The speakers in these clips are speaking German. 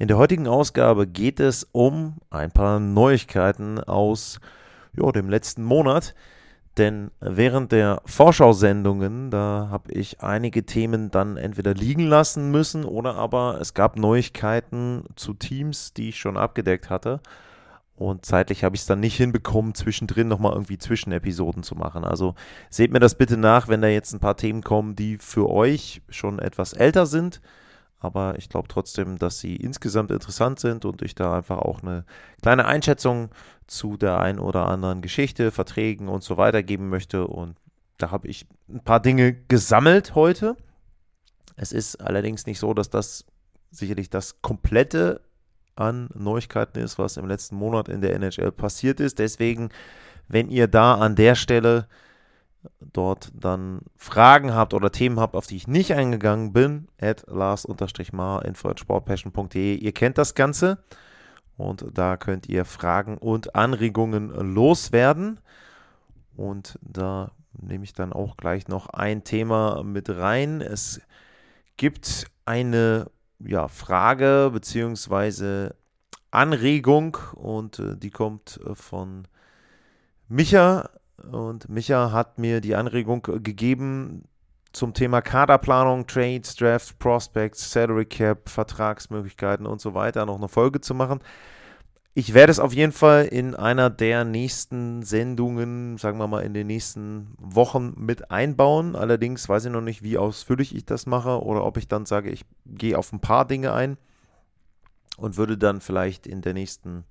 In der heutigen Ausgabe geht es um ein paar Neuigkeiten aus jo, dem letzten Monat. Denn während der Vorschau-Sendungen, da habe ich einige Themen dann entweder liegen lassen müssen oder aber es gab Neuigkeiten zu Teams, die ich schon abgedeckt hatte. Und zeitlich habe ich es dann nicht hinbekommen, zwischendrin nochmal irgendwie Zwischenepisoden zu machen. Also seht mir das bitte nach, wenn da jetzt ein paar Themen kommen, die für euch schon etwas älter sind. Aber ich glaube trotzdem, dass sie insgesamt interessant sind und ich da einfach auch eine kleine Einschätzung zu der ein oder anderen Geschichte, Verträgen und so weiter geben möchte. Und da habe ich ein paar Dinge gesammelt heute. Es ist allerdings nicht so, dass das sicherlich das komplette an Neuigkeiten ist, was im letzten Monat in der NHL passiert ist. Deswegen, wenn ihr da an der Stelle dort dann Fragen habt oder Themen habt, auf die ich nicht eingegangen bin, at lars-mar info.sportpassion.de. Ihr kennt das Ganze und da könnt ihr Fragen und Anregungen loswerden. Und da nehme ich dann auch gleich noch ein Thema mit rein. Es gibt eine ja, Frage bzw. Anregung und äh, die kommt äh, von Micha. Und Micha hat mir die Anregung äh, gegeben zum Thema Kaderplanung, Trades, Draft, Prospects, Salary Cap, Vertragsmöglichkeiten und so weiter noch eine Folge zu machen. Ich werde es auf jeden Fall in einer der nächsten Sendungen, sagen wir mal in den nächsten Wochen mit einbauen. Allerdings weiß ich noch nicht, wie ausführlich ich das mache oder ob ich dann sage, ich gehe auf ein paar Dinge ein und würde dann vielleicht in der nächsten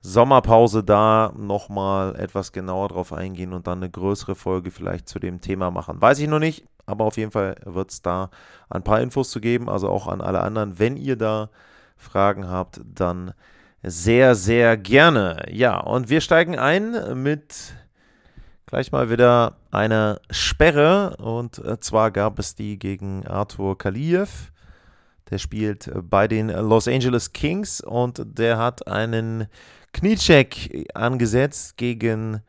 Sommerpause da nochmal etwas genauer drauf eingehen und dann eine größere Folge vielleicht zu dem Thema machen. Weiß ich noch nicht, aber auf jeden Fall wird es da ein paar Infos zu geben, also auch an alle anderen. Wenn ihr da Fragen habt, dann sehr, sehr gerne. Ja, und wir steigen ein mit gleich mal wieder einer Sperre. Und äh, zwar gab es die gegen Arthur Kaliev. Der spielt bei den Los Angeles Kings und der hat einen Kniecheck angesetzt gegen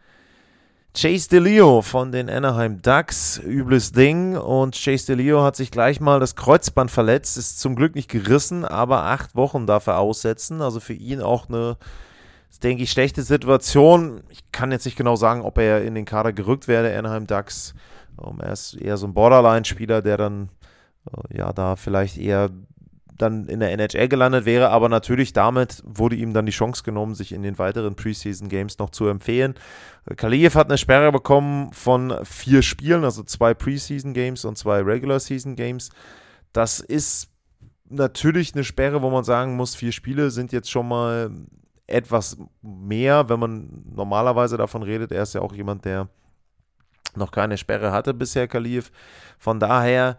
Chase DeLeo von den Anaheim Ducks, übles Ding. Und Chase DeLeo hat sich gleich mal das Kreuzband verletzt, ist zum Glück nicht gerissen, aber acht Wochen darf er aussetzen. Also für ihn auch eine, denke ich, schlechte Situation. Ich kann jetzt nicht genau sagen, ob er in den Kader gerückt wäre, der Anaheim Ducks. Um, er ist eher so ein Borderline-Spieler, der dann uh, ja da vielleicht eher dann in der NHL gelandet wäre, aber natürlich damit wurde ihm dann die Chance genommen, sich in den weiteren Preseason Games noch zu empfehlen. Kaliev hat eine Sperre bekommen von vier Spielen, also zwei Preseason Games und zwei Regular Season Games. Das ist natürlich eine Sperre, wo man sagen muss, vier Spiele sind jetzt schon mal etwas mehr, wenn man normalerweise davon redet. Er ist ja auch jemand, der noch keine Sperre hatte bisher, Kaliev. Von daher,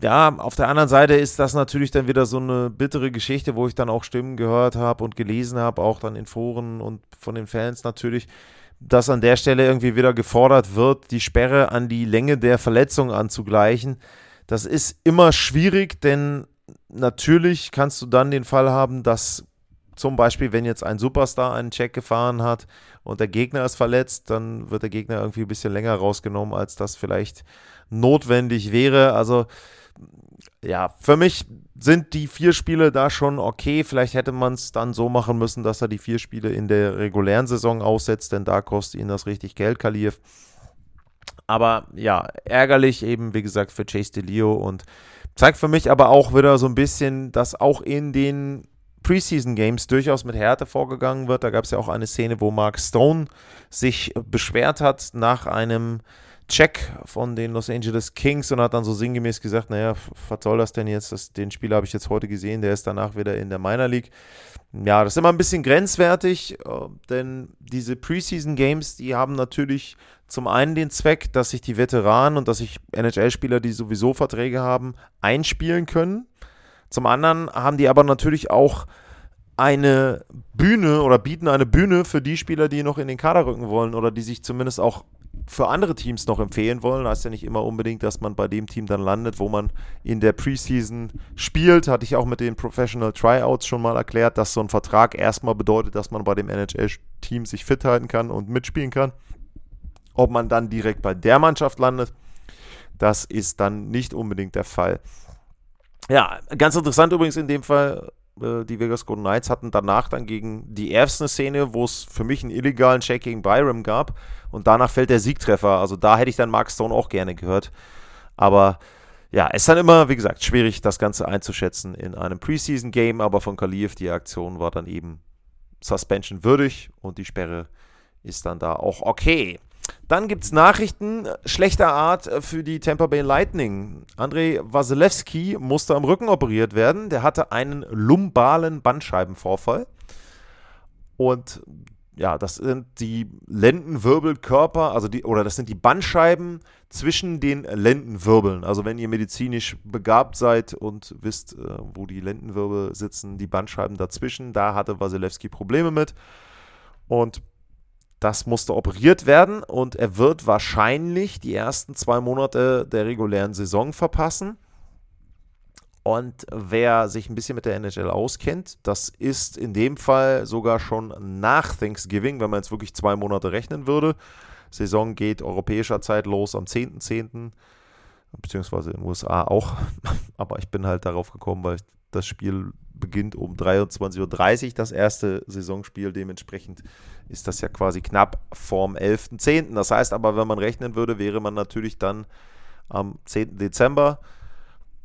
ja, auf der anderen Seite ist das natürlich dann wieder so eine bittere Geschichte, wo ich dann auch Stimmen gehört habe und gelesen habe, auch dann in Foren und von den Fans natürlich, dass an der Stelle irgendwie wieder gefordert wird, die Sperre an die Länge der Verletzung anzugleichen. Das ist immer schwierig, denn natürlich kannst du dann den Fall haben, dass zum Beispiel, wenn jetzt ein Superstar einen Check gefahren hat und der Gegner ist verletzt, dann wird der Gegner irgendwie ein bisschen länger rausgenommen, als das vielleicht notwendig wäre. Also ja, für mich sind die vier Spiele da schon okay. Vielleicht hätte man es dann so machen müssen, dass er die vier Spiele in der regulären Saison aussetzt, denn da kostet ihn das richtig Geld, Kaliev. Aber ja, ärgerlich eben, wie gesagt, für Chase DeLeo und zeigt für mich aber auch wieder so ein bisschen, dass auch in den Preseason Games durchaus mit Härte vorgegangen wird. Da gab es ja auch eine Szene, wo Mark Stone sich beschwert hat nach einem Check von den Los Angeles Kings und hat dann so sinngemäß gesagt, naja, was soll das denn jetzt? Das, den Spieler habe ich jetzt heute gesehen, der ist danach wieder in der Minor League. Ja, das ist immer ein bisschen grenzwertig, äh, denn diese Preseason Games, die haben natürlich zum einen den Zweck, dass sich die Veteranen und dass sich NHL-Spieler, die sowieso Verträge haben, einspielen können. Zum anderen haben die aber natürlich auch eine Bühne oder bieten eine Bühne für die Spieler, die noch in den Kader rücken wollen oder die sich zumindest auch für andere Teams noch empfehlen wollen. Das heißt ja nicht immer unbedingt, dass man bei dem Team dann landet, wo man in der Preseason spielt. Hatte ich auch mit den Professional Tryouts schon mal erklärt, dass so ein Vertrag erstmal bedeutet, dass man bei dem NHL-Team sich fit halten kann und mitspielen kann. Ob man dann direkt bei der Mannschaft landet, das ist dann nicht unbedingt der Fall. Ja, ganz interessant übrigens in dem Fall, äh, die Vegas Golden Knights hatten danach dann gegen die erste Szene, wo es für mich einen illegalen Check gegen Byram gab und danach fällt der Siegtreffer. Also da hätte ich dann Mark Stone auch gerne gehört. Aber ja, es ist dann immer, wie gesagt, schwierig, das Ganze einzuschätzen in einem Preseason-Game, aber von Kaliev die Aktion war dann eben Suspension würdig und die Sperre ist dann da auch okay. Dann gibt es Nachrichten schlechter Art für die Tampa Bay Lightning. Andrei Wasilewski musste am Rücken operiert werden. Der hatte einen lumbalen Bandscheibenvorfall. Und ja, das sind die Lendenwirbelkörper, also die, oder das sind die Bandscheiben zwischen den Lendenwirbeln. Also wenn ihr medizinisch begabt seid und wisst, äh, wo die Lendenwirbel sitzen, die Bandscheiben dazwischen, da hatte Wasilewski Probleme mit. Und das musste operiert werden und er wird wahrscheinlich die ersten zwei Monate der regulären Saison verpassen. Und wer sich ein bisschen mit der NHL auskennt, das ist in dem Fall sogar schon nach Thanksgiving, wenn man jetzt wirklich zwei Monate rechnen würde. Saison geht europäischer Zeit los am 10.10., .10., beziehungsweise in den USA auch. Aber ich bin halt darauf gekommen, weil das Spiel beginnt um 23.30 Uhr, das erste Saisonspiel. Dementsprechend ist das ja quasi knapp vorm 11.10. Das heißt aber, wenn man rechnen würde, wäre man natürlich dann am 10. Dezember.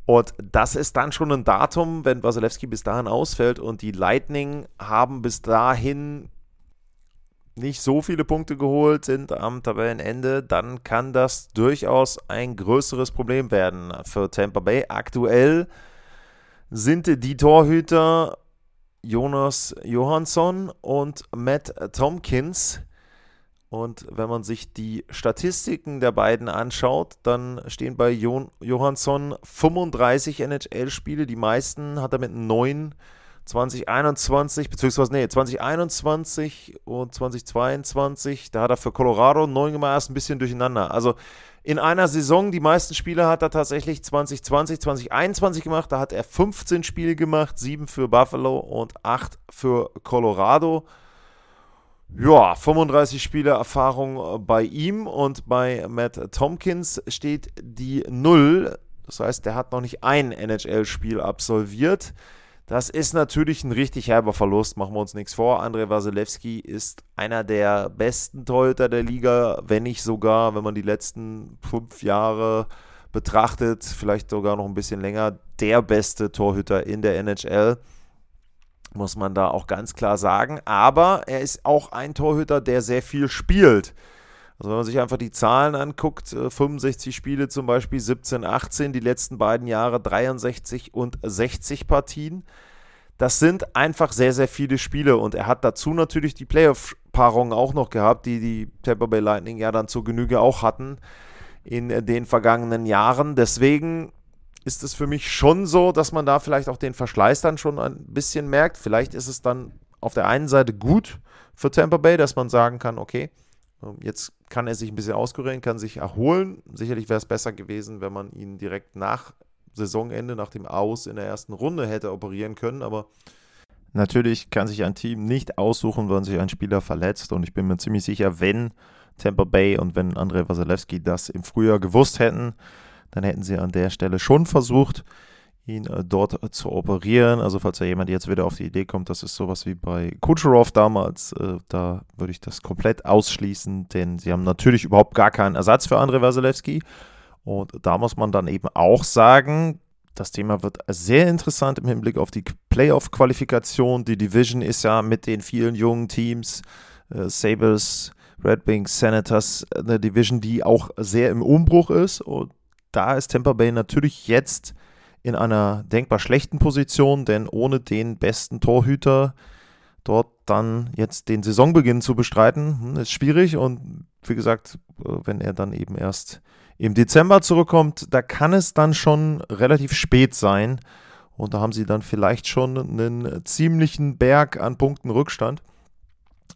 Und das ist dann schon ein Datum, wenn Wasilewski bis dahin ausfällt und die Lightning haben bis dahin nicht so viele Punkte geholt, sind am Tabellenende, dann kann das durchaus ein größeres Problem werden für Tampa Bay. Aktuell sind die Torhüter Jonas Johansson und Matt Tompkins. Und wenn man sich die Statistiken der beiden anschaut, dann stehen bei jo Johansson 35 NHL-Spiele. Die meisten hat er mit 9 2021, beziehungsweise nee, 2021 und 2022, da hat er für Colorado 9 gemacht, erst ein bisschen durcheinander. Also in einer Saison, die meisten Spiele hat er tatsächlich 2020, 2021 gemacht. Da hat er 15 Spiele gemacht, 7 für Buffalo und 8 für Colorado. Ja, 35 Spiele Erfahrung bei ihm und bei Matt Tompkins steht die 0. Das heißt, der hat noch nicht ein NHL-Spiel absolviert. Das ist natürlich ein richtig herber Verlust, machen wir uns nichts vor. Andrei Wasilewski ist einer der besten Torhüter der Liga, wenn nicht sogar, wenn man die letzten fünf Jahre betrachtet, vielleicht sogar noch ein bisschen länger, der beste Torhüter in der NHL. Muss man da auch ganz klar sagen. Aber er ist auch ein Torhüter, der sehr viel spielt. Also wenn man sich einfach die Zahlen anguckt, 65 äh, Spiele zum Beispiel, 17, 18, die letzten beiden Jahre 63 und 60 Partien. Das sind einfach sehr, sehr viele Spiele und er hat dazu natürlich die Playoff-Paarungen auch noch gehabt, die die Tampa Bay Lightning ja dann zur Genüge auch hatten in den vergangenen Jahren. Deswegen ist es für mich schon so, dass man da vielleicht auch den Verschleiß dann schon ein bisschen merkt. Vielleicht ist es dann auf der einen Seite gut für Tampa Bay, dass man sagen kann, okay, jetzt kann er sich ein bisschen auskurieren, kann sich erholen. Sicherlich wäre es besser gewesen, wenn man ihn direkt nach Saisonende, nach dem Aus in der ersten Runde hätte operieren können, aber natürlich kann sich ein Team nicht aussuchen, wann sich ein Spieler verletzt und ich bin mir ziemlich sicher, wenn Tampa Bay und wenn Andrei Wasilewski das im Frühjahr gewusst hätten, dann hätten sie an der Stelle schon versucht, ihn äh, dort zu operieren. Also falls da jemand jetzt wieder auf die Idee kommt, das ist sowas wie bei Kucherov damals, äh, da würde ich das komplett ausschließen, denn sie haben natürlich überhaupt gar keinen Ersatz für André Wasilewski. Und da muss man dann eben auch sagen, das Thema wird sehr interessant im Hinblick auf die Playoff-Qualifikation. Die Division ist ja mit den vielen jungen Teams, äh, Sabres, Red Wings, Senators, eine Division, die auch sehr im Umbruch ist. Und da ist Tampa Bay natürlich jetzt in einer denkbar schlechten Position, denn ohne den besten Torhüter dort dann jetzt den Saisonbeginn zu bestreiten, hm, ist schwierig. Und wie gesagt, äh, wenn er dann eben erst im Dezember zurückkommt, da kann es dann schon relativ spät sein. Und da haben sie dann vielleicht schon einen ziemlichen Berg an Punkten Rückstand.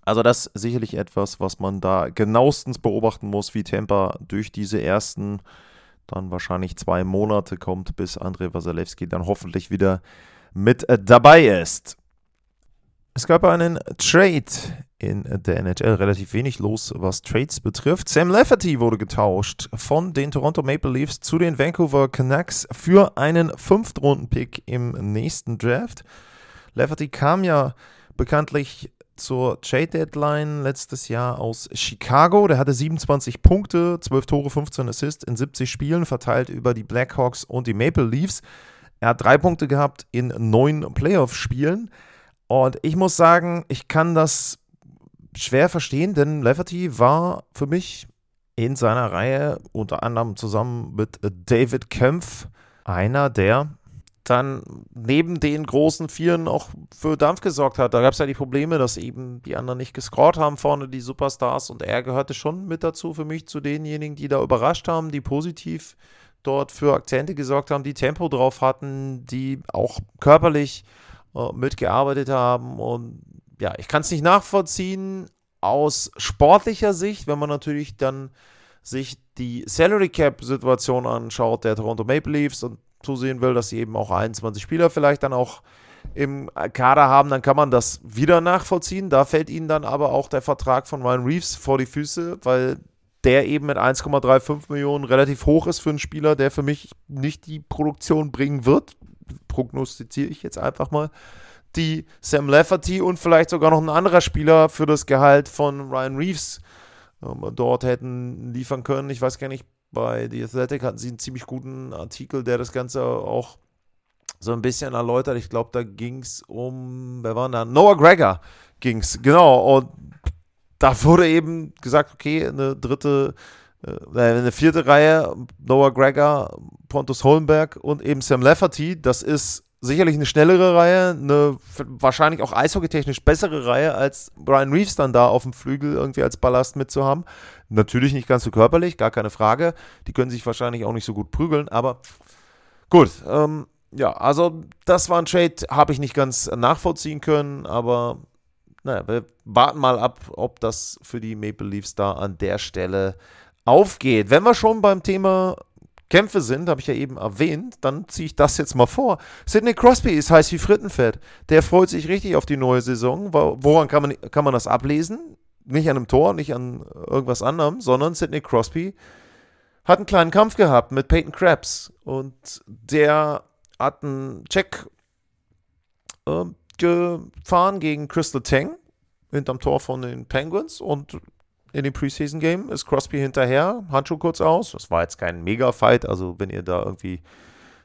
Also das sicherlich etwas, was man da genauestens beobachten muss, wie Tampa durch diese ersten dann wahrscheinlich zwei Monate kommt, bis Andrei Wasilewski dann hoffentlich wieder mit dabei ist. Es gab einen Trade in der NHL, relativ wenig los, was Trades betrifft. Sam Lafferty wurde getauscht von den Toronto Maple Leafs zu den Vancouver Canucks für einen Fünftrunden-Pick im nächsten Draft. Lafferty kam ja bekanntlich zur Trade Deadline letztes Jahr aus Chicago. Der hatte 27 Punkte, 12 Tore, 15 Assists in 70 Spielen, verteilt über die Blackhawks und die Maple Leafs. Er hat drei Punkte gehabt in neun Playoff-Spielen. Und ich muss sagen, ich kann das schwer verstehen, denn Lafferty war für mich in seiner Reihe, unter anderem zusammen mit David Kempf, einer der dann neben den großen Vieren auch für Dampf gesorgt hat. Da gab es ja die Probleme, dass eben die anderen nicht gescored haben vorne, die Superstars. Und er gehörte schon mit dazu für mich zu denjenigen, die da überrascht haben, die positiv dort für Akzente gesorgt haben, die Tempo drauf hatten, die auch körperlich äh, mitgearbeitet haben. Und ja, ich kann es nicht nachvollziehen aus sportlicher Sicht, wenn man natürlich dann sich die Salary Cap Situation anschaut der Toronto Maple Leafs und zusehen will, dass sie eben auch 21 Spieler vielleicht dann auch im Kader haben, dann kann man das wieder nachvollziehen. Da fällt ihnen dann aber auch der Vertrag von Ryan Reeves vor die Füße, weil der eben mit 1,35 Millionen relativ hoch ist für einen Spieler, der für mich nicht die Produktion bringen wird. Prognostiziere ich jetzt einfach mal. Die Sam Lafferty und vielleicht sogar noch ein anderer Spieler für das Gehalt von Ryan Reeves ähm, dort hätten liefern können. Ich weiß gar nicht, bei The Athletic hatten sie einen ziemlich guten Artikel, der das Ganze auch so ein bisschen erläutert. Ich glaube, da ging es um, wer war da? Noah Gregor ging es, genau. Und da wurde eben gesagt, okay, eine dritte, äh, eine vierte Reihe, Noah Gregor, Pontus Holmberg und eben Sam Lafferty, das ist sicherlich eine schnellere Reihe, eine wahrscheinlich auch eishockeytechnisch bessere Reihe, als Brian Reeves dann da auf dem Flügel irgendwie als Ballast mitzuhaben. Natürlich nicht ganz so körperlich, gar keine Frage. Die können sich wahrscheinlich auch nicht so gut prügeln, aber gut. Ähm, ja, also das war ein Trade, habe ich nicht ganz nachvollziehen können, aber naja, wir warten mal ab, ob das für die Maple Leafs da an der Stelle aufgeht. Wenn wir schon beim Thema Kämpfe sind, habe ich ja eben erwähnt, dann ziehe ich das jetzt mal vor. Sidney Crosby ist heiß wie Frittenfett. Der freut sich richtig auf die neue Saison. Woran kann man, kann man das ablesen? Nicht an einem Tor, nicht an irgendwas anderem, sondern Sidney Crosby hat einen kleinen Kampf gehabt mit Peyton Krabs und der hat einen Check äh, gefahren gegen Crystal Tang hinterm Tor von den Penguins und in dem Preseason-Game ist Crosby hinterher, Handschuh kurz aus. Das war jetzt kein Mega-Fight, also wenn ihr da irgendwie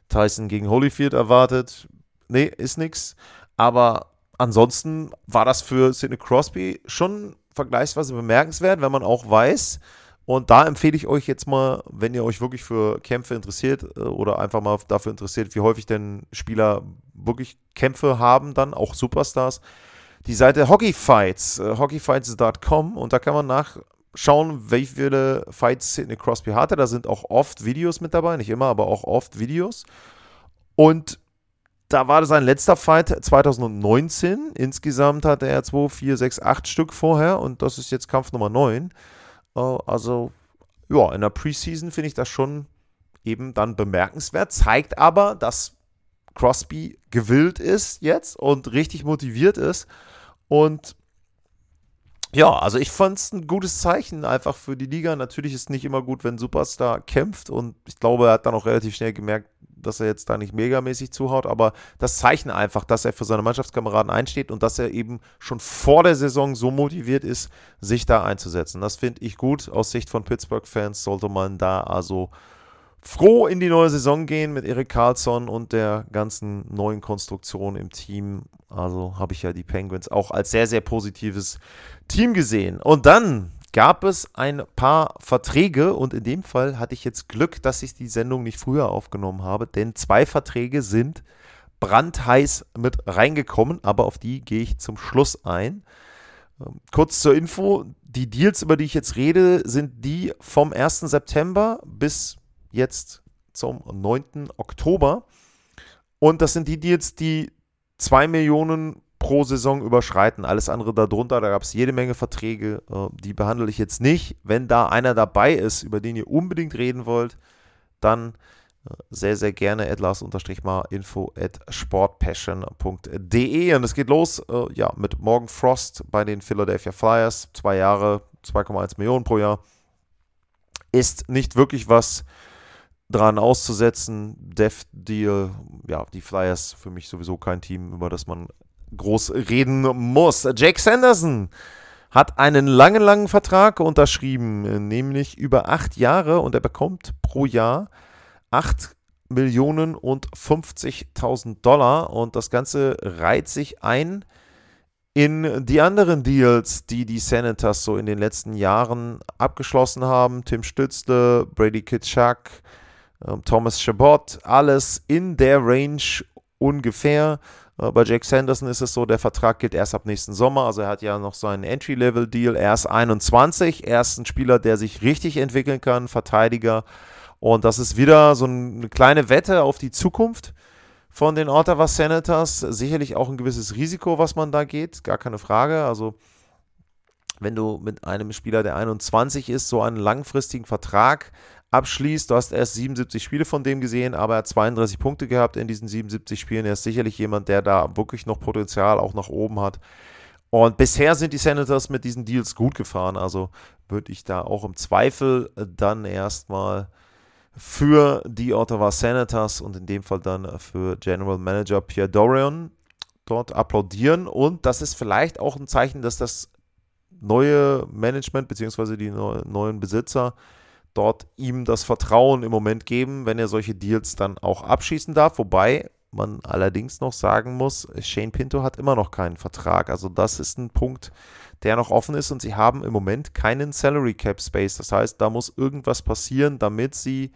Tyson gegen Holyfield erwartet, nee, ist nix. Aber ansonsten war das für Sidney Crosby schon vergleichsweise bemerkenswert, wenn man auch weiß, und da empfehle ich euch jetzt mal, wenn ihr euch wirklich für Kämpfe interessiert äh, oder einfach mal dafür interessiert, wie häufig denn Spieler wirklich Kämpfe haben, dann auch Superstars, die Seite Hockeyfights, äh, hockeyfights.com und da kann man nachschauen, wie viele Fights Sidney Crosby hatte. Da sind auch oft Videos mit dabei, nicht immer, aber auch oft Videos. Und da war sein letzter Fight 2019. Insgesamt hatte er 2, 4, 6, 8 Stück vorher und das ist jetzt Kampf Nummer 9. Äh, also, ja, in der Preseason finde ich das schon eben dann bemerkenswert. Zeigt aber, dass Crosby gewillt ist jetzt und richtig motiviert ist. Und ja, also ich fand es ein gutes Zeichen einfach für die Liga. Natürlich ist es nicht immer gut, wenn ein Superstar kämpft und ich glaube, er hat dann auch relativ schnell gemerkt, dass er jetzt da nicht megamäßig zuhaut, aber das Zeichen einfach, dass er für seine Mannschaftskameraden einsteht und dass er eben schon vor der Saison so motiviert ist, sich da einzusetzen. Das finde ich gut. Aus Sicht von Pittsburgh-Fans sollte man da also froh in die neue Saison gehen mit Erik Karlsson und der ganzen neuen Konstruktion im Team. Also habe ich ja die Penguins auch als sehr, sehr positives Team gesehen. Und dann gab es ein paar Verträge und in dem Fall hatte ich jetzt Glück, dass ich die Sendung nicht früher aufgenommen habe, denn zwei Verträge sind brandheiß mit reingekommen, aber auf die gehe ich zum Schluss ein. Ähm, kurz zur Info, die Deals, über die ich jetzt rede, sind die vom 1. September bis jetzt zum 9. Oktober. Und das sind die Deals, die 2 Millionen pro Saison überschreiten. Alles andere darunter, da gab es jede Menge Verträge, äh, die behandle ich jetzt nicht. Wenn da einer dabei ist, über den ihr unbedingt reden wollt, dann äh, sehr, sehr gerne atlas-mal info at sportpassion.de und es geht los äh, ja, mit Morgan Frost bei den Philadelphia Flyers. Zwei Jahre, 2,1 Millionen pro Jahr. Ist nicht wirklich was dran auszusetzen. Dev Deal, ja, die Flyers für mich sowieso kein Team, über das man groß reden muss. Jake Sanderson hat einen langen, langen Vertrag unterschrieben, nämlich über acht Jahre und er bekommt pro Jahr 8 Millionen und 50.000 Dollar und das Ganze reiht sich ein in die anderen Deals, die die Senators so in den letzten Jahren abgeschlossen haben. Tim Stützle, Brady Kitschak, Thomas Chabot, alles in der Range ungefähr. Äh, bei Jake Sanderson ist es so, der Vertrag gilt erst ab nächsten Sommer. Also er hat ja noch seinen Entry-Level-Deal. Er ist 21. Er ist ein Spieler, der sich richtig entwickeln kann, Verteidiger. Und das ist wieder so eine kleine Wette auf die Zukunft von den Ottawa Senators. Sicherlich auch ein gewisses Risiko, was man da geht, gar keine Frage. Also wenn du mit einem Spieler, der 21 ist, so einen langfristigen Vertrag abschließt. Du hast erst 77 Spiele von dem gesehen, aber er hat 32 Punkte gehabt in diesen 77 Spielen. Er ist sicherlich jemand, der da wirklich noch Potenzial auch nach oben hat. Und bisher sind die Senators mit diesen Deals gut gefahren. Also würde ich da auch im Zweifel dann erstmal für die Ottawa Senators und in dem Fall dann für General Manager Pierre Dorian dort applaudieren. Und das ist vielleicht auch ein Zeichen, dass das neue Management bzw. die neuen Besitzer dort ihm das Vertrauen im Moment geben, wenn er solche Deals dann auch abschließen darf. Wobei man allerdings noch sagen muss, Shane Pinto hat immer noch keinen Vertrag. Also das ist ein Punkt, der noch offen ist und sie haben im Moment keinen Salary Cap Space. Das heißt, da muss irgendwas passieren, damit sie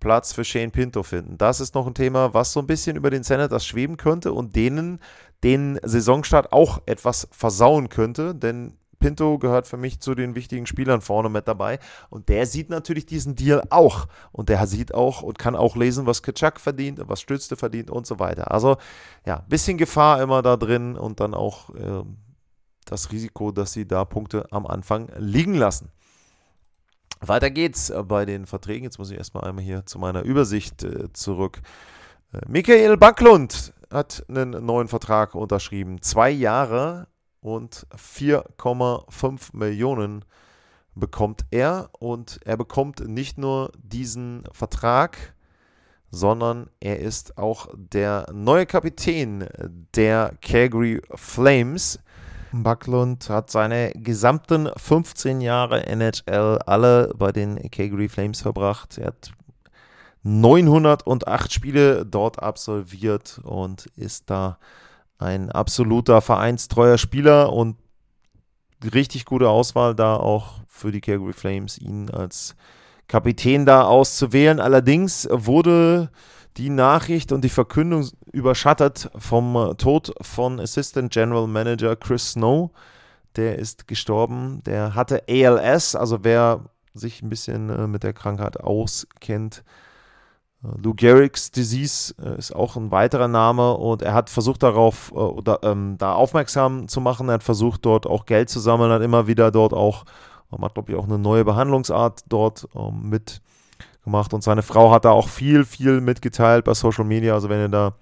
Platz für Shane Pinto finden. Das ist noch ein Thema, was so ein bisschen über den Senators schweben könnte und denen den Saisonstart auch etwas versauen könnte, denn Pinto gehört für mich zu den wichtigen Spielern vorne mit dabei. Und der sieht natürlich diesen Deal auch. Und der sieht auch und kann auch lesen, was Kitschak verdient, was Stützte verdient und so weiter. Also ja, bisschen Gefahr immer da drin und dann auch äh, das Risiko, dass sie da Punkte am Anfang liegen lassen. Weiter geht's bei den Verträgen. Jetzt muss ich erstmal einmal hier zu meiner Übersicht äh, zurück. Äh, Michael Backlund hat einen neuen Vertrag unterschrieben. Zwei Jahre, und 4,5 Millionen bekommt er und er bekommt nicht nur diesen Vertrag, sondern er ist auch der neue Kapitän der Calgary Flames. Bucklund hat seine gesamten 15 Jahre NHL alle bei den Calgary Flames verbracht. Er hat 908 Spiele dort absolviert und ist da ein absoluter vereinstreuer Spieler und richtig gute Auswahl da auch für die Calgary Flames, ihn als Kapitän da auszuwählen. Allerdings wurde die Nachricht und die Verkündung überschattet vom Tod von Assistant General Manager Chris Snow. Der ist gestorben. Der hatte ALS, also wer sich ein bisschen äh, mit der Krankheit auskennt, Lou Gehrig's Disease äh, ist auch ein weiterer Name und er hat versucht darauf äh, oder ähm, da aufmerksam zu machen. Er hat versucht dort auch Geld zu sammeln, hat immer wieder dort auch, man hat glaube ich auch eine neue Behandlungsart dort ähm, mitgemacht und seine Frau hat da auch viel, viel mitgeteilt bei Social Media. Also wenn ihr da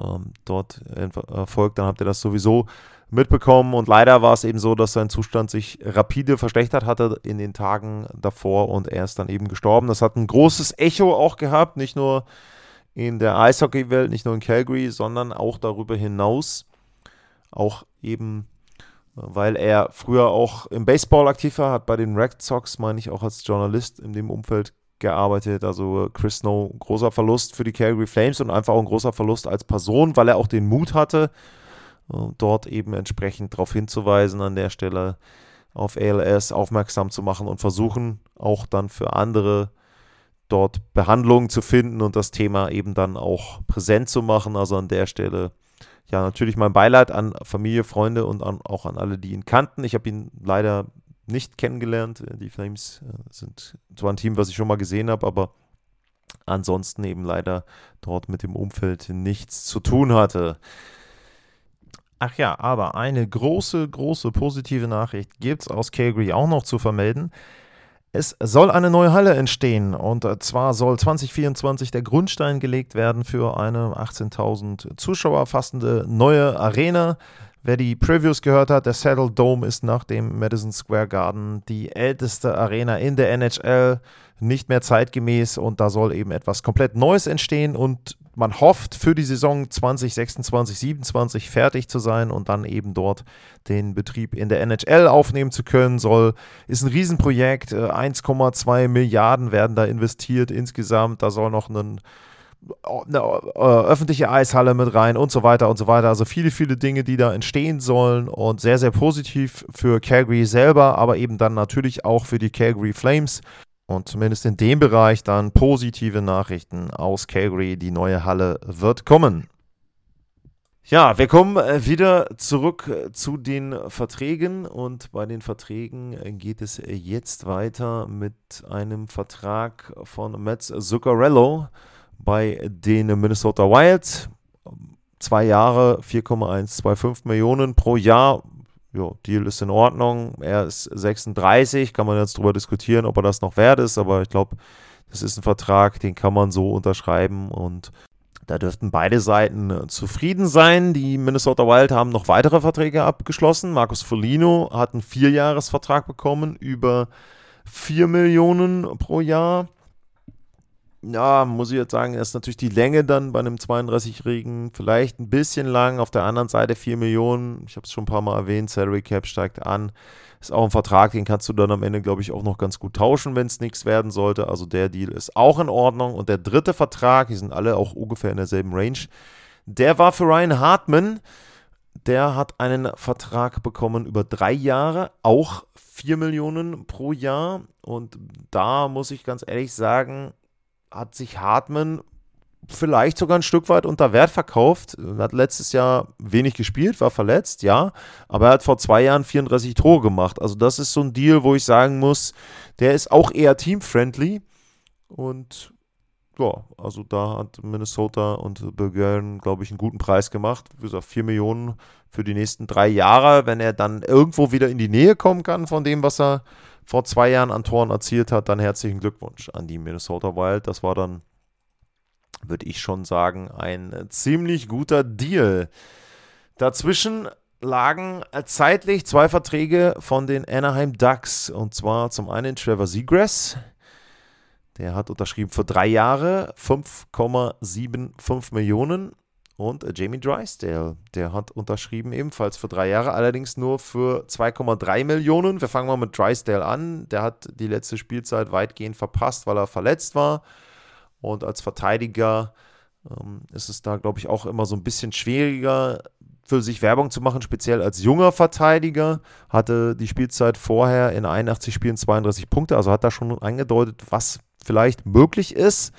ähm, dort äh, folgt, dann habt ihr das sowieso mitbekommen. Und leider war es eben so, dass sein Zustand sich rapide verschlechtert hatte in den Tagen davor und er ist dann eben gestorben. Das hat ein großes Echo auch gehabt, nicht nur in der Eishockey-Welt, nicht nur in Calgary, sondern auch darüber hinaus. Auch eben, weil er früher auch im Baseball aktiv war, hat bei den Red Sox, meine ich, auch als Journalist in dem Umfeld gearbeitet. Also Chris Snow, großer Verlust für die Calgary Flames und einfach auch ein großer Verlust als Person, weil er auch den Mut hatte, dort eben entsprechend darauf hinzuweisen, an der Stelle auf ALS aufmerksam zu machen und versuchen auch dann für andere dort Behandlungen zu finden und das Thema eben dann auch präsent zu machen. Also an der Stelle ja natürlich mein Beileid an Familie, Freunde und an, auch an alle, die ihn kannten. Ich habe ihn leider nicht kennengelernt. Die Flames äh, sind zwar ein Team, was ich schon mal gesehen habe, aber ansonsten eben leider dort mit dem Umfeld nichts zu tun hatte. Ach ja, aber eine große, große positive Nachricht gibt es aus Calgary auch noch zu vermelden. Es soll eine neue Halle entstehen und zwar soll 2024 der Grundstein gelegt werden für eine 18.000 Zuschauer fassende neue Arena. Wer die Previews gehört hat, der Saddle Dome ist nach dem Madison Square Garden die älteste Arena in der NHL, nicht mehr zeitgemäß und da soll eben etwas komplett Neues entstehen und man hofft für die Saison 2026, 2027 fertig zu sein und dann eben dort den Betrieb in der NHL aufnehmen zu können. Soll ist ein Riesenprojekt, 1,2 äh, Milliarden werden da investiert insgesamt. Da soll noch ein eine äh, öffentliche Eishalle mit rein und so weiter und so weiter. Also viele, viele Dinge, die da entstehen sollen und sehr, sehr positiv für Calgary selber, aber eben dann natürlich auch für die Calgary Flames. Und zumindest in dem Bereich dann positive Nachrichten aus Calgary. Die neue Halle wird kommen. Ja, wir kommen äh, wieder zurück äh, zu den Verträgen und bei den Verträgen geht es jetzt weiter mit einem Vertrag von Mats Zuccarello bei den Minnesota Wild. Zwei Jahre, 4,125 Millionen pro Jahr. Ja, Deal ist in Ordnung. Er ist 36, kann man jetzt darüber diskutieren, ob er das noch wert ist, aber ich glaube, das ist ein Vertrag, den kann man so unterschreiben und da dürften beide Seiten zufrieden sein. Die Minnesota Wild haben noch weitere Verträge abgeschlossen. Marcus Folino hat einen Vierjahresvertrag bekommen über 4 Millionen pro Jahr ja, muss ich jetzt sagen, ist natürlich die Länge dann bei einem 32-Jährigen vielleicht ein bisschen lang. Auf der anderen Seite 4 Millionen, ich habe es schon ein paar Mal erwähnt, Salary Cap steigt an. Ist auch ein Vertrag, den kannst du dann am Ende, glaube ich, auch noch ganz gut tauschen, wenn es nichts werden sollte. Also der Deal ist auch in Ordnung. Und der dritte Vertrag, die sind alle auch ungefähr in derselben Range, der war für Ryan Hartman. Der hat einen Vertrag bekommen über drei Jahre, auch 4 Millionen pro Jahr. Und da muss ich ganz ehrlich sagen, hat sich Hartmann vielleicht sogar ein Stück weit unter Wert verkauft. Er hat letztes Jahr wenig gespielt, war verletzt, ja, aber er hat vor zwei Jahren 34 Tore gemacht. Also das ist so ein Deal, wo ich sagen muss, der ist auch eher teamfriendly und ja, also da hat Minnesota und Bulgarien, glaube ich, einen guten Preis gemacht. Wie gesagt, 4 Millionen für die nächsten drei Jahre. Wenn er dann irgendwo wieder in die Nähe kommen kann von dem, was er vor zwei Jahren an Toren erzielt hat, dann herzlichen Glückwunsch an die Minnesota Wild. Das war dann, würde ich schon sagen, ein ziemlich guter Deal. Dazwischen lagen zeitlich zwei Verträge von den Anaheim Ducks. Und zwar zum einen Trevor Seagrass. Der hat unterschrieben für drei Jahre 5,75 Millionen. Und äh, Jamie Drysdale, der hat unterschrieben ebenfalls für drei Jahre, allerdings nur für 2,3 Millionen. Wir fangen mal mit Drysdale an. Der hat die letzte Spielzeit weitgehend verpasst, weil er verletzt war. Und als Verteidiger ähm, ist es da, glaube ich, auch immer so ein bisschen schwieriger, für sich Werbung zu machen, speziell als junger Verteidiger. Hatte die Spielzeit vorher in 81 Spielen 32 Punkte, also hat da schon angedeutet, was vielleicht möglich ist.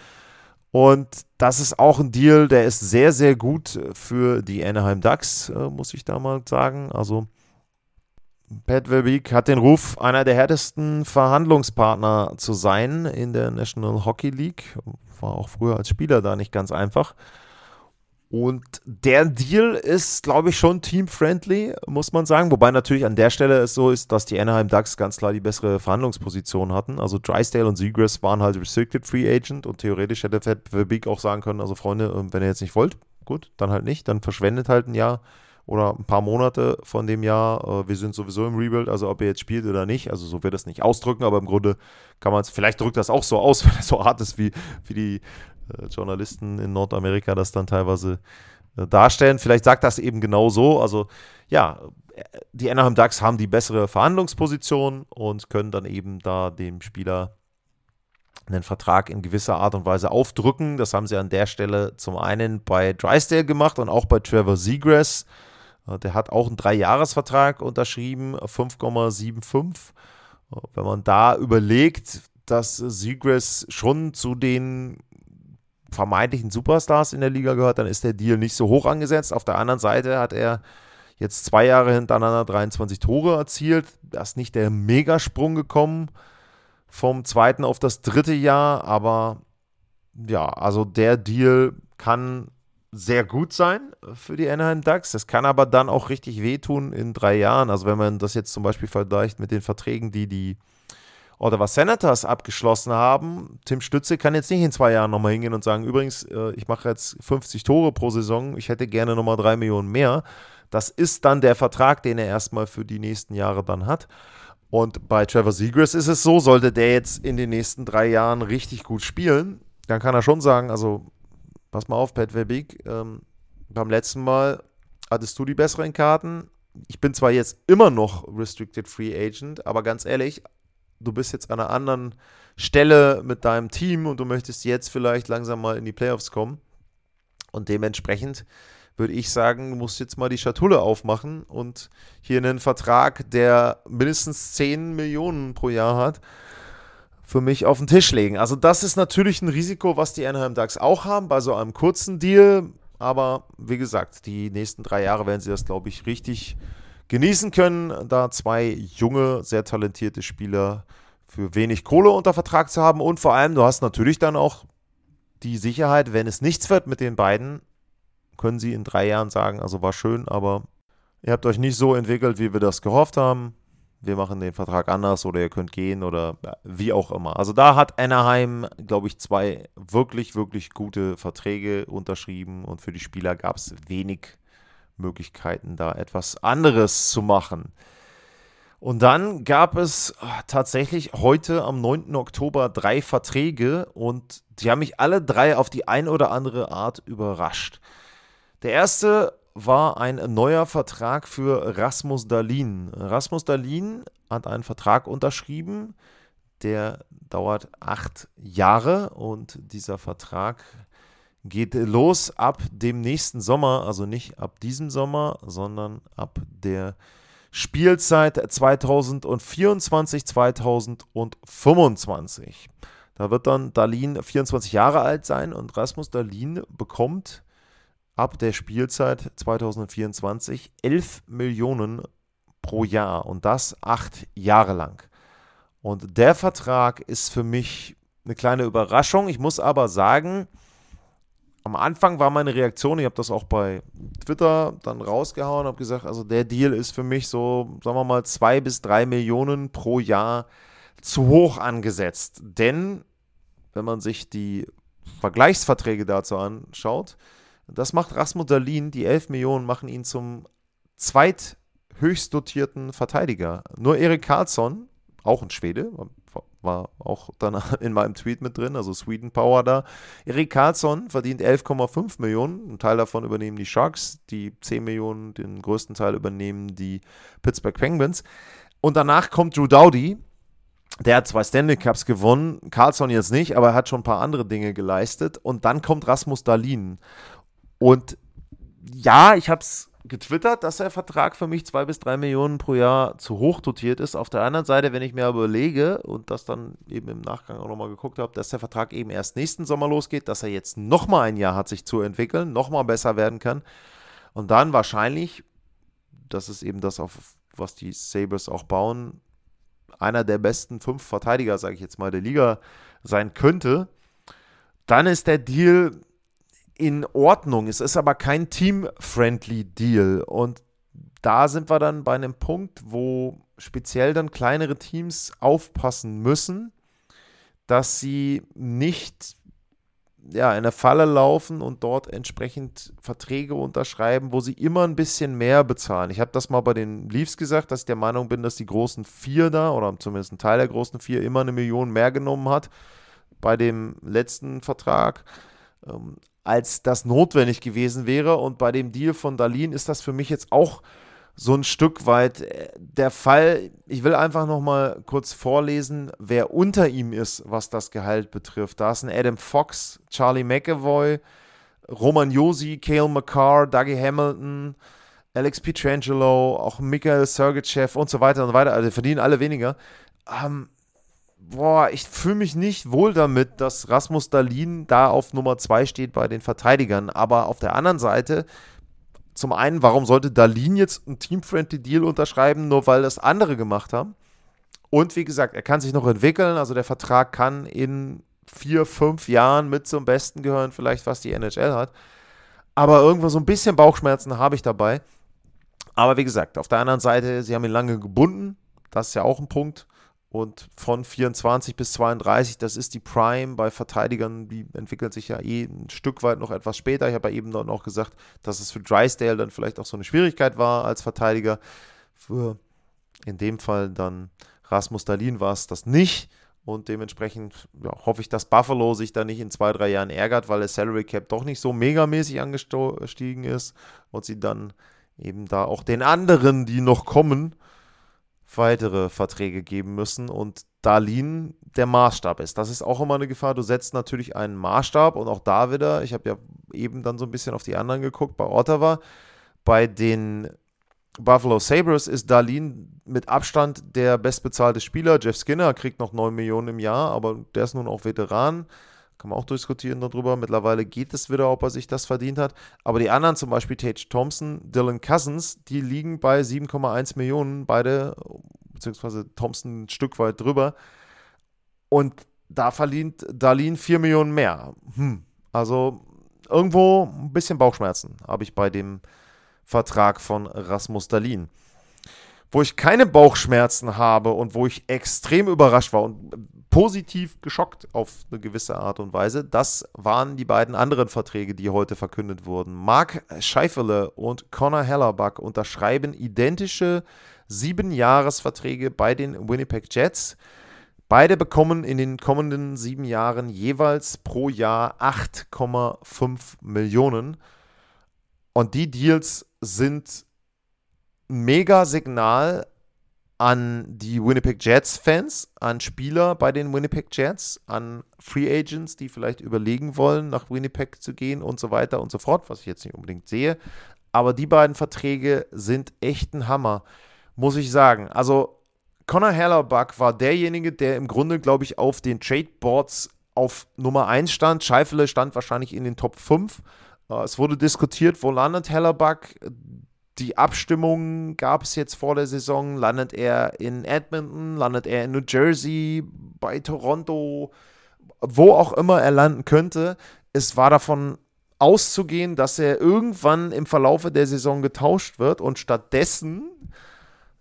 Und das ist auch ein Deal, der ist sehr, sehr gut für die Anaheim Ducks, äh, muss ich da mal sagen. Also Pat Verbeek hat den Ruf, einer der härtesten Verhandlungspartner zu sein in der National Hockey League. War auch früher als Spieler da nicht ganz einfach. Und der Deal ist, glaube ich, schon team-friendly, muss man sagen. Wobei natürlich an der Stelle es so ist, dass die Anaheim Ducks ganz klar die bessere Verhandlungsposition hatten. Also Drysdale und Seagrass waren halt Restricted Free Agent und theoretisch hätte Verbeek auch sagen können, also Freunde, ähm, wenn ihr jetzt nicht wollt, gut, dann halt nicht. Dann verschwendet halt ein Jahr oder ein paar Monate von dem Jahr. Äh, wir sind sowieso im Rebuild, also ob ihr jetzt spielt oder nicht. Also so wird das nicht ausdrücken, aber im Grunde kann man es, vielleicht drückt das auch so aus, wenn es so hart ist, wie, wie die Journalisten in Nordamerika das dann teilweise äh, darstellen. Vielleicht sagt das eben genau so. Also ja, die Anaheim Ducks haben die bessere Verhandlungsposition und können dann eben da dem Spieler einen Vertrag in gewisser Art und Weise aufdrücken. Das haben sie an der Stelle zum einen bei Drysdale gemacht und auch bei Trevor Seagrass. Äh, der hat auch einen Dreijahresvertrag unterschrieben, 5,75. Wenn man da überlegt, dass Seagrass schon zu den vermeintlichen Superstars in der Liga gehört, dann ist der Deal nicht so hoch angesetzt. Auf der anderen Seite hat er jetzt zwei Jahre hintereinander 23 Tore erzielt. Da ist nicht der Megasprung gekommen vom zweiten auf das dritte Jahr, aber ja, also der Deal kann sehr gut sein für die Anaheim Ducks. Das kann aber dann auch richtig wehtun in drei Jahren. Also wenn man das jetzt zum Beispiel vergleicht mit den Verträgen, die die Ottawa Senators abgeschlossen haben. Tim Stütze kann jetzt nicht in zwei Jahren nochmal hingehen und sagen, übrigens, äh, ich mache jetzt 50 Tore pro Saison, ich hätte gerne nochmal drei Millionen mehr. Das ist dann der Vertrag, den er erstmal für die nächsten Jahre dann hat. Und bei Trevor Seagrass ist es so, sollte der jetzt in den nächsten drei Jahren richtig gut spielen, dann kann er schon sagen, also pass mal auf, Pat Verbeek, ähm, beim letzten Mal hattest du die besseren Karten. Ich bin zwar jetzt immer noch Restricted Free Agent, aber ganz ehrlich, du bist jetzt an einer anderen Stelle mit deinem Team und du möchtest jetzt vielleicht langsam mal in die Playoffs kommen. Und dementsprechend würde ich sagen, du musst jetzt mal die Schatulle aufmachen und hier einen Vertrag, der mindestens 10 Millionen pro Jahr hat, für mich auf den Tisch legen. Also das ist natürlich ein Risiko, was die Anaheim Ducks auch haben bei so einem kurzen Deal. Aber wie gesagt, die nächsten drei Jahre werden sie das, glaube ich, richtig genießen können, da zwei junge, sehr talentierte Spieler für wenig Kohle unter Vertrag zu haben. Und vor allem, du hast natürlich dann auch die Sicherheit, wenn es nichts wird mit den beiden, können sie in drei Jahren sagen, also war schön, aber ihr habt euch nicht so entwickelt, wie wir das gehofft haben. Wir machen den Vertrag anders oder ihr könnt gehen oder wie auch immer. Also da hat Anaheim, glaube ich, zwei wirklich, wirklich gute Verträge unterschrieben und für die Spieler gab es wenig Möglichkeiten, da etwas anderes zu machen. Und dann gab es ah, tatsächlich heute am 9. Oktober drei Verträge und die haben mich alle drei auf die ein oder andere Art überrascht. Der erste war ein neuer Vertrag für Rasmus Dalin. Rasmus Dalin hat einen Vertrag unterschrieben, der dauert acht Jahre und dieser Vertrag geht los ab dem nächsten Sommer, also nicht ab diesem Sommer, sondern ab der Spielzeit 2024, 2025. Da wird dann Dalin 24 Jahre alt sein und Rasmus Dalin bekommt ab der Spielzeit 2024 11 Millionen pro Jahr und das acht Jahre lang. Und der Vertrag ist für mich eine kleine Überraschung. Ich muss aber sagen, am Anfang war meine Reaktion, ich habe das auch bei Twitter dann rausgehauen, habe gesagt, also der Deal ist für mich so, sagen wir mal, zwei bis drei Millionen pro Jahr zu hoch angesetzt. Denn wenn man sich die Vergleichsverträge dazu anschaut, das macht Rasmus Dalin, die 11 Millionen machen ihn zum zweithöchst dotierten Verteidiger. Nur Erik Karlsson, auch ein Schwede, war auch dann in meinem Tweet mit drin, also Sweden Power da. Erik Karlsson verdient 11,5 Millionen, ein Teil davon übernehmen die Sharks, die 10 Millionen, den größten Teil übernehmen die Pittsburgh Penguins. Und danach kommt Drew Dowdy, der hat zwei Stanley Cups gewonnen, Carlson jetzt nicht, aber er hat schon ein paar andere Dinge geleistet. Und dann kommt Rasmus Dalin. Und ja, ich habe es getwittert, dass der Vertrag für mich zwei bis drei Millionen pro Jahr zu hoch dotiert ist. Auf der anderen Seite, wenn ich mir überlege und das dann eben im Nachgang auch nochmal geguckt habe, dass der Vertrag eben erst nächsten Sommer losgeht, dass er jetzt nochmal ein Jahr hat, sich zu entwickeln, nochmal besser werden kann und dann wahrscheinlich, das ist eben das, auf was die Sabres auch bauen, einer der besten fünf Verteidiger, sage ich jetzt mal, der Liga sein könnte, dann ist der Deal in Ordnung. Es ist aber kein team-friendly Deal. Und da sind wir dann bei einem Punkt, wo speziell dann kleinere Teams aufpassen müssen, dass sie nicht ja, in eine Falle laufen und dort entsprechend Verträge unterschreiben, wo sie immer ein bisschen mehr bezahlen. Ich habe das mal bei den Leafs gesagt, dass ich der Meinung bin, dass die großen vier da, oder zumindest ein Teil der großen vier, immer eine Million mehr genommen hat bei dem letzten Vertrag. Ähm, als das notwendig gewesen wäre. Und bei dem Deal von Dalin ist das für mich jetzt auch so ein Stück weit äh, der Fall. Ich will einfach noch mal kurz vorlesen, wer unter ihm ist, was das Gehalt betrifft. Da ist ein Adam Fox, Charlie McAvoy, Roman Josi, Cale McCarr, Dougie Hamilton, Alex Pietrangelo, auch Michael Sergeyev und so weiter und so weiter. Also die verdienen alle weniger. Ähm, boah, ich fühle mich nicht wohl damit, dass Rasmus Dalin da auf Nummer 2 steht bei den Verteidigern. Aber auf der anderen Seite, zum einen, warum sollte Dalin jetzt einen Team-Friendly Deal unterschreiben, nur weil das andere gemacht haben? Und wie gesagt, er kann sich noch entwickeln, also der Vertrag kann in vier, fünf Jahren mit zum Besten gehören, vielleicht was die NHL hat. Aber irgendwo so ein bisschen Bauchschmerzen habe ich dabei. Aber wie gesagt, auf der anderen Seite, sie haben ihn lange gebunden. Das ist ja auch ein Punkt. Und von 24 bis 32, das ist die Prime bei Verteidigern, die entwickelt sich ja eh ein Stück weit noch etwas später. Ich habe ja eben noch gesagt, dass es für Drysdale dann vielleicht auch so eine Schwierigkeit war als Verteidiger. Für in dem Fall dann Rasmus Dalin war es das nicht. Und dementsprechend ja, hoffe ich, dass Buffalo sich da nicht in zwei, drei Jahren ärgert, weil der Salary Cap doch nicht so megamäßig angestiegen ist und sie dann eben da auch den anderen, die noch kommen, weitere Verträge geben müssen und Darlin der Maßstab ist. Das ist auch immer eine Gefahr. Du setzt natürlich einen Maßstab und auch da wieder, ich habe ja eben dann so ein bisschen auf die anderen geguckt, bei Ottawa, bei den Buffalo Sabres ist Darlin mit Abstand der bestbezahlte Spieler. Jeff Skinner kriegt noch 9 Millionen im Jahr, aber der ist nun auch Veteran. Kann man auch diskutieren darüber. Mittlerweile geht es wieder, ob er sich das verdient hat. Aber die anderen, zum Beispiel Tage Thompson, Dylan Cousins, die liegen bei 7,1 Millionen, beide, beziehungsweise Thompson ein Stück weit drüber. Und da verdient Darlin 4 Millionen mehr. Hm. Also irgendwo ein bisschen Bauchschmerzen habe ich bei dem Vertrag von Rasmus Dalin. Wo ich keine Bauchschmerzen habe und wo ich extrem überrascht war und positiv geschockt auf eine gewisse Art und Weise, das waren die beiden anderen Verträge, die heute verkündet wurden. Mark Scheifele und Connor Hellerbuck unterschreiben identische sieben Jahresverträge bei den Winnipeg Jets. Beide bekommen in den kommenden sieben Jahren jeweils pro Jahr 8,5 Millionen. Und die Deals sind mega Signal an die Winnipeg Jets-Fans, an Spieler bei den Winnipeg Jets, an Free Agents, die vielleicht überlegen wollen, nach Winnipeg zu gehen und so weiter und so fort, was ich jetzt nicht unbedingt sehe. Aber die beiden Verträge sind echt ein Hammer, muss ich sagen. Also Connor Hellerbuck war derjenige, der im Grunde, glaube ich, auf den Trade Boards auf Nummer 1 stand. Scheifele stand wahrscheinlich in den Top 5 äh, es wurde diskutiert, wo landet Hellerbuck. Die Abstimmung gab es jetzt vor der Saison. Landet er in Edmonton? Landet er in New Jersey? Bei Toronto? Wo auch immer er landen könnte. Es war davon auszugehen, dass er irgendwann im Verlaufe der Saison getauscht wird und stattdessen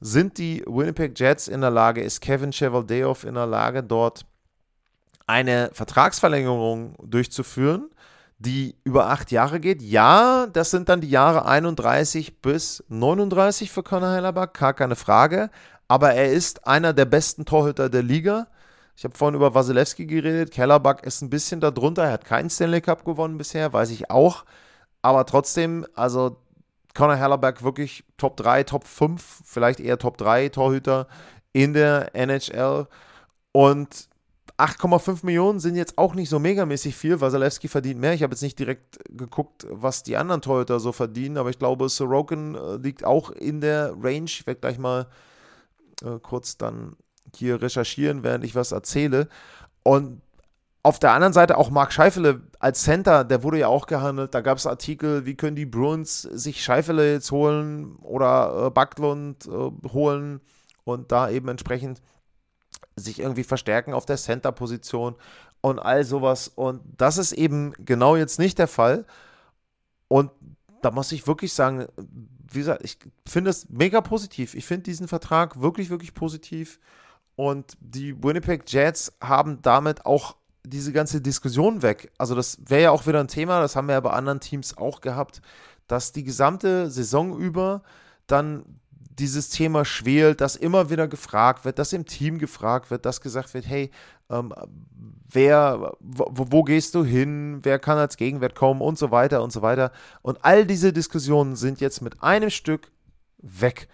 sind die Winnipeg Jets in der Lage, ist Kevin Chevaldeoff in der Lage, dort eine Vertragsverlängerung durchzuführen die über acht Jahre geht. Ja, das sind dann die Jahre 31 bis 39 für Conor Hellerback, gar keine Frage. Aber er ist einer der besten Torhüter der Liga. Ich habe vorhin über Wasilewski geredet. Kellerback ist ein bisschen darunter. Er hat keinen Stanley Cup gewonnen bisher, weiß ich auch. Aber trotzdem, also Conor Hellerback wirklich Top 3, Top 5, vielleicht eher Top 3 Torhüter in der NHL. Und 8,5 Millionen sind jetzt auch nicht so megamäßig viel. Wasilewski verdient mehr. Ich habe jetzt nicht direkt geguckt, was die anderen Torhüter so verdienen, aber ich glaube, Sorokin äh, liegt auch in der Range. Ich werde gleich mal äh, kurz dann hier recherchieren, während ich was erzähle. Und auf der anderen Seite auch Mark Scheifele als Center, der wurde ja auch gehandelt. Da gab es Artikel, wie können die Bruins sich Scheifele jetzt holen oder äh, Backlund äh, holen und da eben entsprechend sich irgendwie verstärken auf der Center-Position und all sowas. Und das ist eben genau jetzt nicht der Fall. Und da muss ich wirklich sagen, wie gesagt, ich finde es mega positiv. Ich finde diesen Vertrag wirklich, wirklich positiv. Und die Winnipeg Jets haben damit auch diese ganze Diskussion weg. Also das wäre ja auch wieder ein Thema, das haben wir ja bei anderen Teams auch gehabt, dass die gesamte Saison über dann dieses Thema schwelt, dass immer wieder gefragt wird, dass im Team gefragt wird, dass gesagt wird, hey, ähm, wer, wo, wo, gehst du hin, wer kann als Gegenwert kommen? Und so weiter und so weiter. Und all diese Diskussionen sind jetzt mit einem Stück weg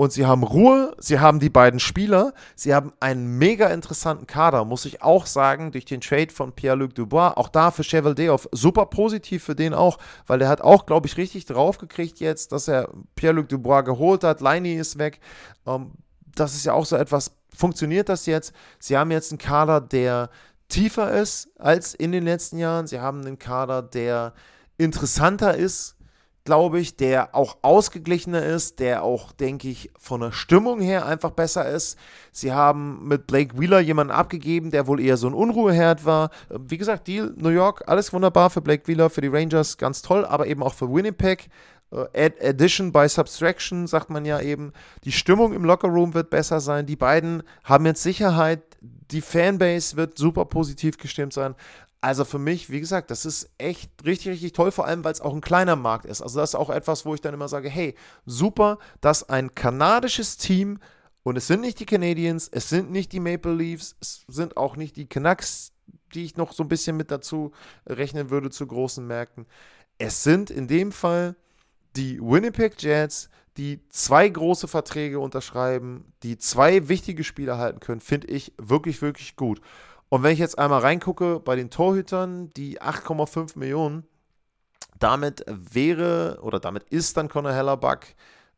und sie haben Ruhe, sie haben die beiden Spieler, sie haben einen mega interessanten Kader, muss ich auch sagen, durch den Trade von Pierre-Luc Dubois, auch da für Chevaldeoff, super positiv für den auch, weil der hat auch, glaube ich, richtig draufgekriegt jetzt, dass er Pierre-Luc Dubois geholt hat, Leini ist weg, ähm, das ist ja auch so etwas, funktioniert das jetzt? Sie haben jetzt einen Kader, der tiefer ist als in den letzten Jahren, sie haben einen Kader, der interessanter ist, glaube ich, der auch ausgeglichener ist, der auch, denke ich, von der Stimmung her einfach besser ist. Sie haben mit Blake Wheeler jemanden abgegeben, der wohl eher so ein Unruheherd war. Wie gesagt, Deal New York, alles wunderbar für Blake Wheeler, für die Rangers, ganz toll, aber eben auch für Winnipeg. Add Addition by Subtraction, sagt man ja eben. Die Stimmung im Lockerroom wird besser sein. Die beiden haben jetzt Sicherheit. Die Fanbase wird super positiv gestimmt sein. Also für mich, wie gesagt, das ist echt richtig, richtig toll, vor allem weil es auch ein kleiner Markt ist. Also das ist auch etwas, wo ich dann immer sage, hey, super, dass ein kanadisches Team, und es sind nicht die Canadiens, es sind nicht die Maple Leafs, es sind auch nicht die Canucks, die ich noch so ein bisschen mit dazu rechnen würde zu großen Märkten. Es sind in dem Fall die Winnipeg Jets, die zwei große Verträge unterschreiben, die zwei wichtige Spieler halten können, finde ich wirklich, wirklich gut. Und wenn ich jetzt einmal reingucke bei den Torhütern, die 8,5 Millionen, damit wäre oder damit ist dann Conor Hellerbuck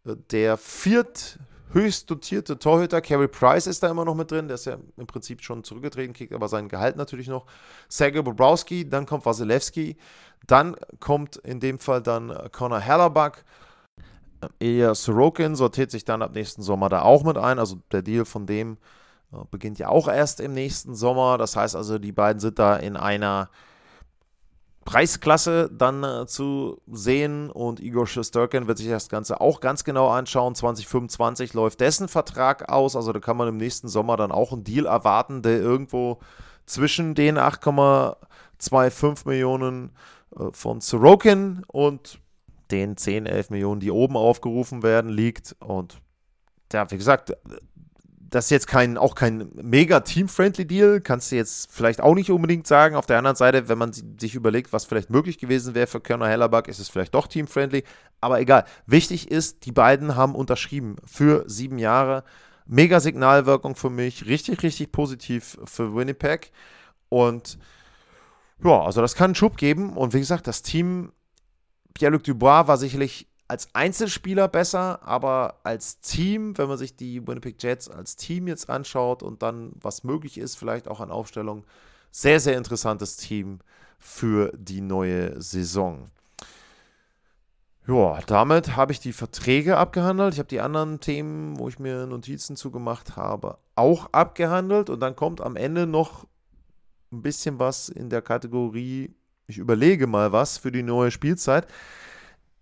äh, der vierthöchst dotierte Torhüter. Carey Price ist da immer noch mit drin, der ist ja im Prinzip schon zurückgetreten, kriegt aber sein Gehalt natürlich noch. Sergei Bobrowski, dann kommt Wasilewski, dann kommt in dem Fall dann Conor Hellerbuck. Ilya Sorokin sortiert sich dann ab nächsten Sommer da auch mit ein, also der Deal von dem beginnt ja auch erst im nächsten Sommer. Das heißt also, die beiden sind da in einer Preisklasse dann äh, zu sehen und Igor Shesterkin wird sich das Ganze auch ganz genau anschauen. 2025 läuft dessen Vertrag aus, also da kann man im nächsten Sommer dann auch einen Deal erwarten, der irgendwo zwischen den 8,25 Millionen äh, von Sorokin und den 10, 11 Millionen, die oben aufgerufen werden, liegt. Und ja, wie gesagt, das ist jetzt kein, auch kein mega team-friendly Deal, kannst du jetzt vielleicht auch nicht unbedingt sagen. Auf der anderen Seite, wenn man sich überlegt, was vielleicht möglich gewesen wäre für Körner Hellerback, ist es vielleicht doch team-friendly. Aber egal. Wichtig ist, die beiden haben unterschrieben für sieben Jahre. Mega Signalwirkung für mich. Richtig, richtig positiv für Winnipeg. Und ja, also das kann einen Schub geben. Und wie gesagt, das Team Pierre-Luc Dubois war sicherlich als Einzelspieler besser, aber als Team, wenn man sich die Winnipeg Jets als Team jetzt anschaut und dann was möglich ist, vielleicht auch an Aufstellung, sehr, sehr interessantes Team für die neue Saison. Ja, damit habe ich die Verträge abgehandelt. Ich habe die anderen Themen, wo ich mir Notizen zugemacht habe, auch abgehandelt. Und dann kommt am Ende noch ein bisschen was in der Kategorie, ich überlege mal was für die neue Spielzeit.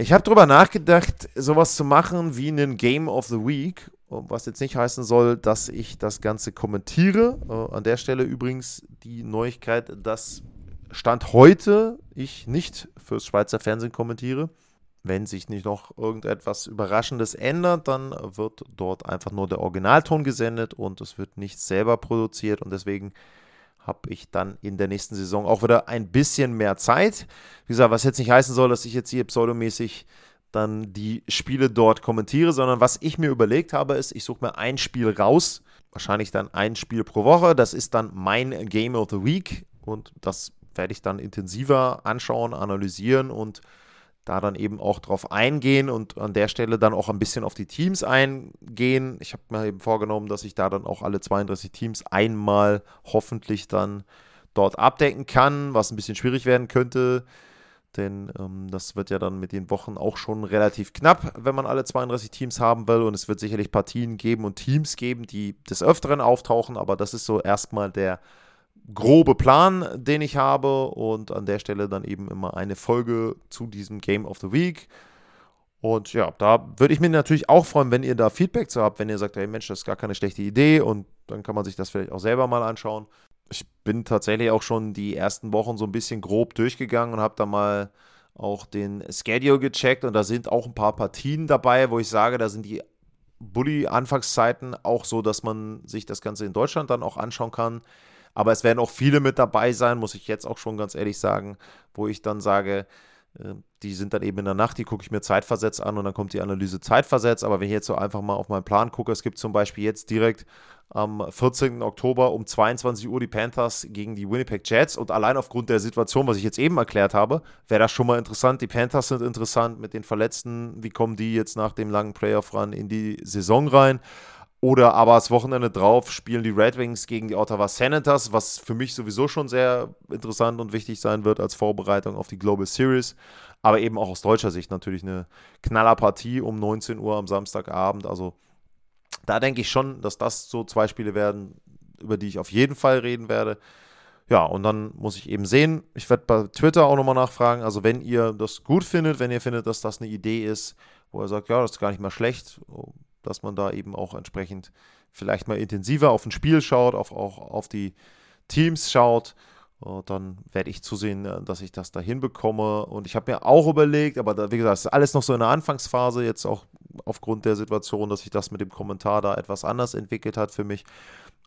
Ich habe darüber nachgedacht, sowas zu machen wie einen Game of the Week, was jetzt nicht heißen soll, dass ich das Ganze kommentiere. Äh, an der Stelle übrigens die Neuigkeit, dass Stand heute ich nicht fürs Schweizer Fernsehen kommentiere. Wenn sich nicht noch irgendetwas Überraschendes ändert, dann wird dort einfach nur der Originalton gesendet und es wird nicht selber produziert und deswegen habe ich dann in der nächsten Saison auch wieder ein bisschen mehr Zeit. Wie gesagt, was jetzt nicht heißen soll, dass ich jetzt hier pseudomäßig dann die Spiele dort kommentiere, sondern was ich mir überlegt habe, ist, ich suche mir ein Spiel raus, wahrscheinlich dann ein Spiel pro Woche. Das ist dann mein Game of the Week und das werde ich dann intensiver anschauen, analysieren und da dann eben auch drauf eingehen und an der Stelle dann auch ein bisschen auf die Teams eingehen. Ich habe mir eben vorgenommen, dass ich da dann auch alle 32 Teams einmal hoffentlich dann dort abdecken kann, was ein bisschen schwierig werden könnte, denn ähm, das wird ja dann mit den Wochen auch schon relativ knapp, wenn man alle 32 Teams haben will. Und es wird sicherlich Partien geben und Teams geben, die des Öfteren auftauchen, aber das ist so erstmal der grobe Plan, den ich habe und an der Stelle dann eben immer eine Folge zu diesem Game of the Week. Und ja, da würde ich mich natürlich auch freuen, wenn ihr da Feedback zu habt, wenn ihr sagt, hey Mensch, das ist gar keine schlechte Idee und dann kann man sich das vielleicht auch selber mal anschauen. Ich bin tatsächlich auch schon die ersten Wochen so ein bisschen grob durchgegangen und habe da mal auch den Schedule gecheckt und da sind auch ein paar Partien dabei, wo ich sage, da sind die Bully-Anfangszeiten auch so, dass man sich das Ganze in Deutschland dann auch anschauen kann. Aber es werden auch viele mit dabei sein, muss ich jetzt auch schon ganz ehrlich sagen, wo ich dann sage, äh, die sind dann eben in der Nacht, die gucke ich mir zeitversetzt an und dann kommt die Analyse zeitversetzt. Aber wenn ich jetzt so einfach mal auf meinen Plan gucke, es gibt zum Beispiel jetzt direkt am 14. Oktober um 22 Uhr die Panthers gegen die Winnipeg Jets und allein aufgrund der Situation, was ich jetzt eben erklärt habe, wäre das schon mal interessant. Die Panthers sind interessant mit den Verletzten. Wie kommen die jetzt nach dem langen Playoff-Run in die Saison rein? Oder aber das Wochenende drauf spielen die Red Wings gegen die Ottawa Senators, was für mich sowieso schon sehr interessant und wichtig sein wird als Vorbereitung auf die Global Series. aber eben auch aus deutscher Sicht natürlich eine Knallerpartie um 19 Uhr am Samstagabend. Also da denke ich schon, dass das so zwei Spiele werden, über die ich auf jeden Fall reden werde. Ja, und dann muss ich eben sehen, ich werde bei Twitter auch nochmal nachfragen, also wenn ihr das gut findet, wenn ihr findet, dass das eine Idee ist, wo er sagt, ja, das ist gar nicht mal schlecht, dass man da eben auch entsprechend vielleicht mal intensiver auf ein Spiel schaut, auf, auch auf die Teams schaut, dann werde ich zusehen, äh, dass ich das da hinbekomme. Und ich habe mir auch überlegt, aber da, wie gesagt, es ist alles noch so in der Anfangsphase, jetzt auch aufgrund der Situation, dass sich das mit dem Kommentar da etwas anders entwickelt hat für mich.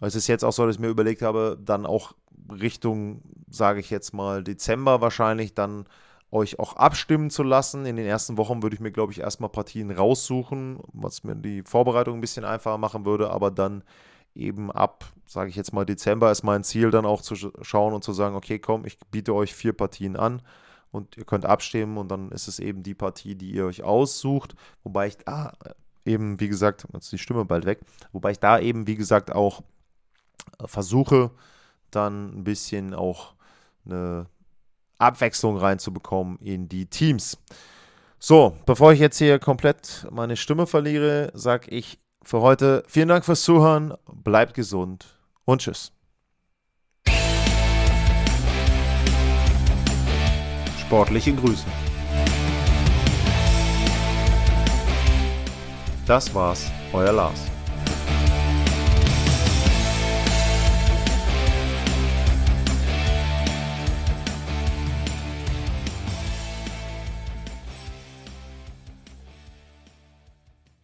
Es ist jetzt auch so, dass ich mir überlegt habe, dann auch Richtung, sage ich jetzt mal, Dezember wahrscheinlich dann euch auch abstimmen zu lassen. In den ersten Wochen würde ich mir, glaube ich, erstmal Partien raussuchen, was mir die Vorbereitung ein bisschen einfacher machen würde, aber dann eben ab, sage ich jetzt mal, Dezember ist mein Ziel, dann auch zu schauen und zu sagen, okay, komm, ich biete euch vier Partien an und ihr könnt abstimmen und dann ist es eben die Partie, die ihr euch aussucht, wobei ich da eben, wie gesagt, jetzt ist die Stimme bald weg, wobei ich da eben, wie gesagt, auch versuche, dann ein bisschen auch eine Abwechslung reinzubekommen in die Teams. So, bevor ich jetzt hier komplett meine Stimme verliere, sage ich für heute vielen Dank fürs Zuhören, bleibt gesund und tschüss. Sportliche Grüße. Das war's, euer Lars.